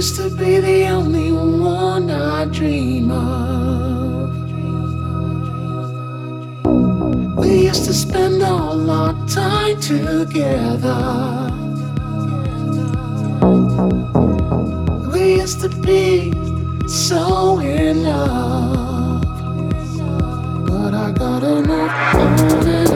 used to be the only one I dream of. We used to spend all our time together. We used to be so in love. But I gotta move on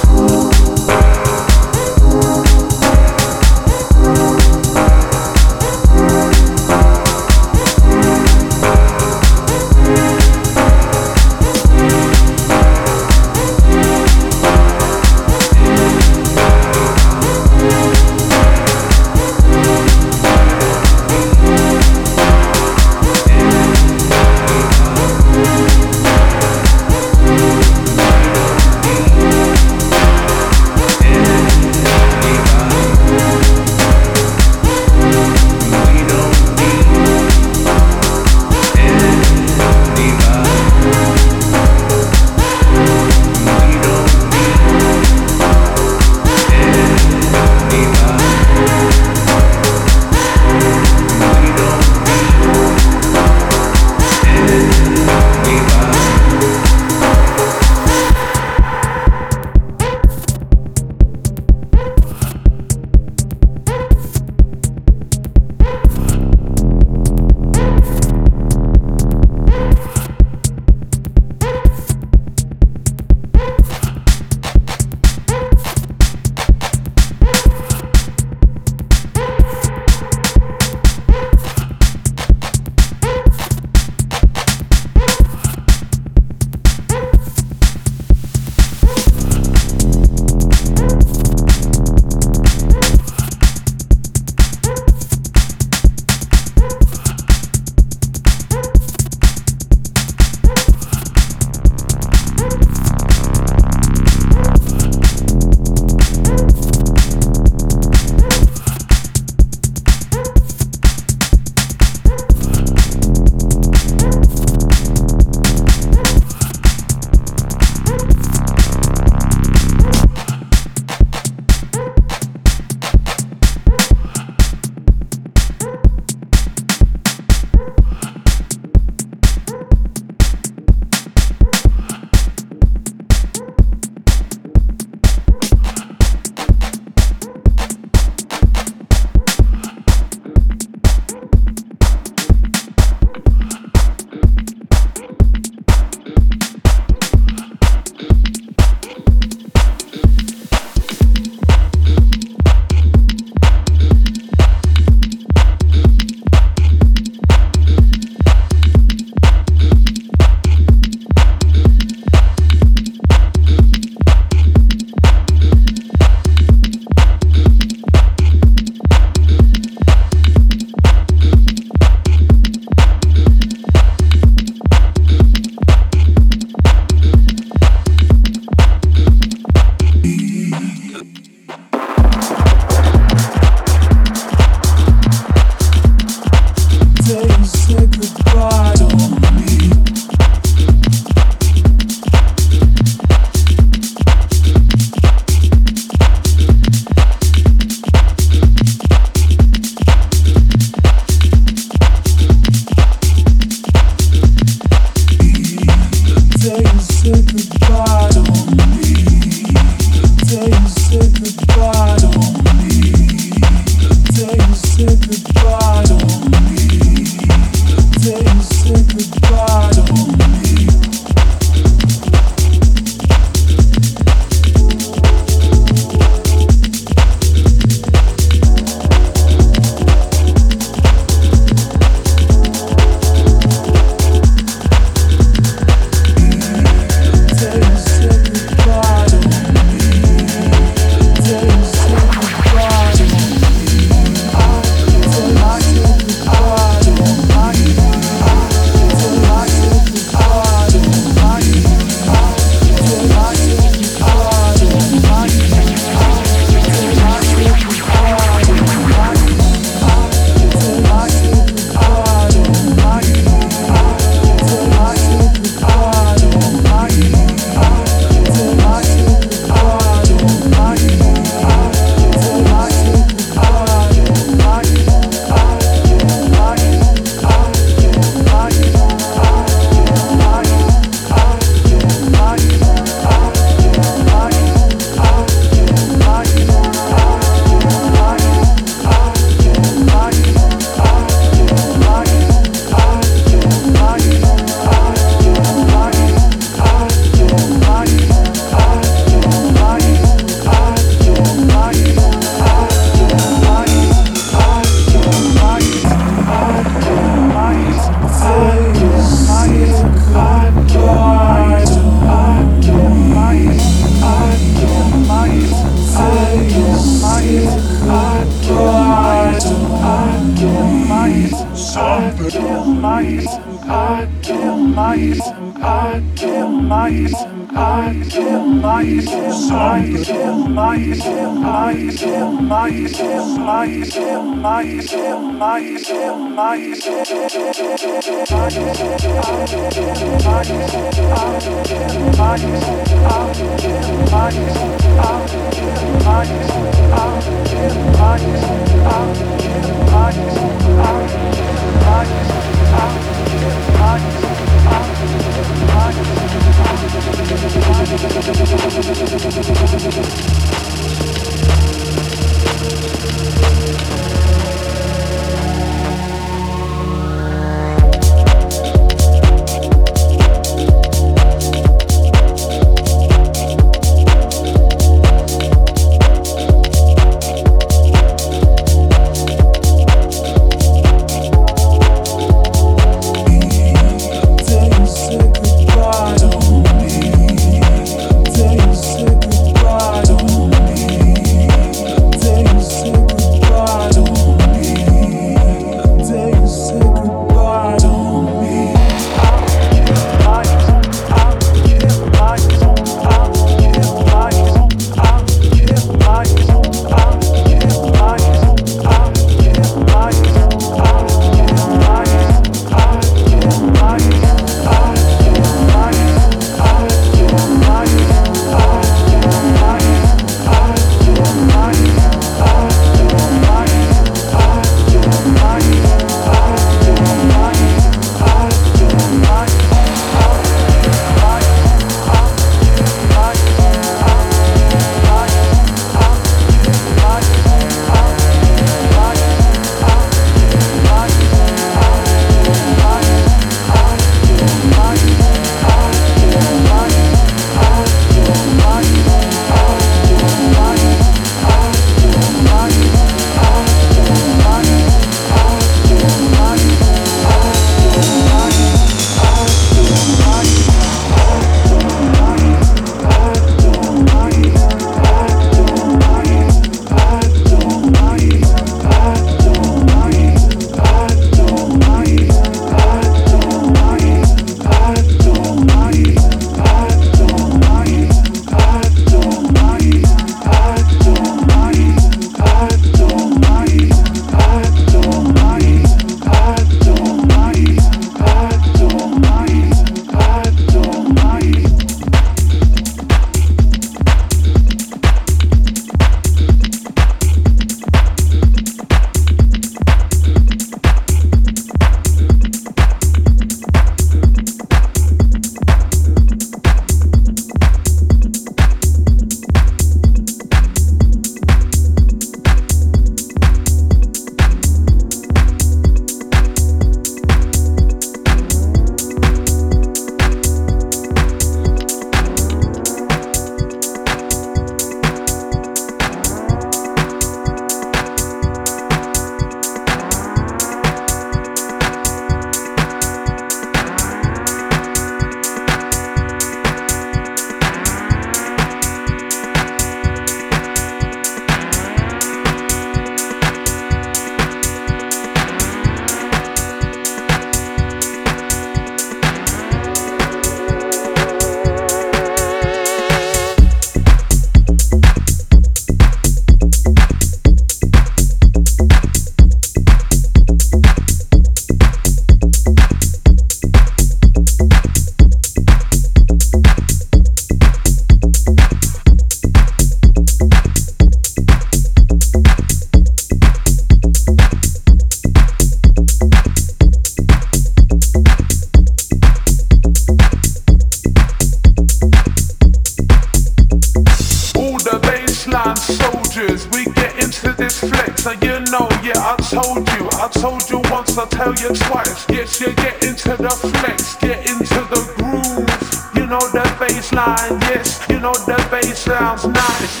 we get into this flex, and you know, yeah, I told you, I told you once, I tell you twice. Yes, you get into the flex, get into the groove. You know the bassline, yes, you know the bass sounds nice.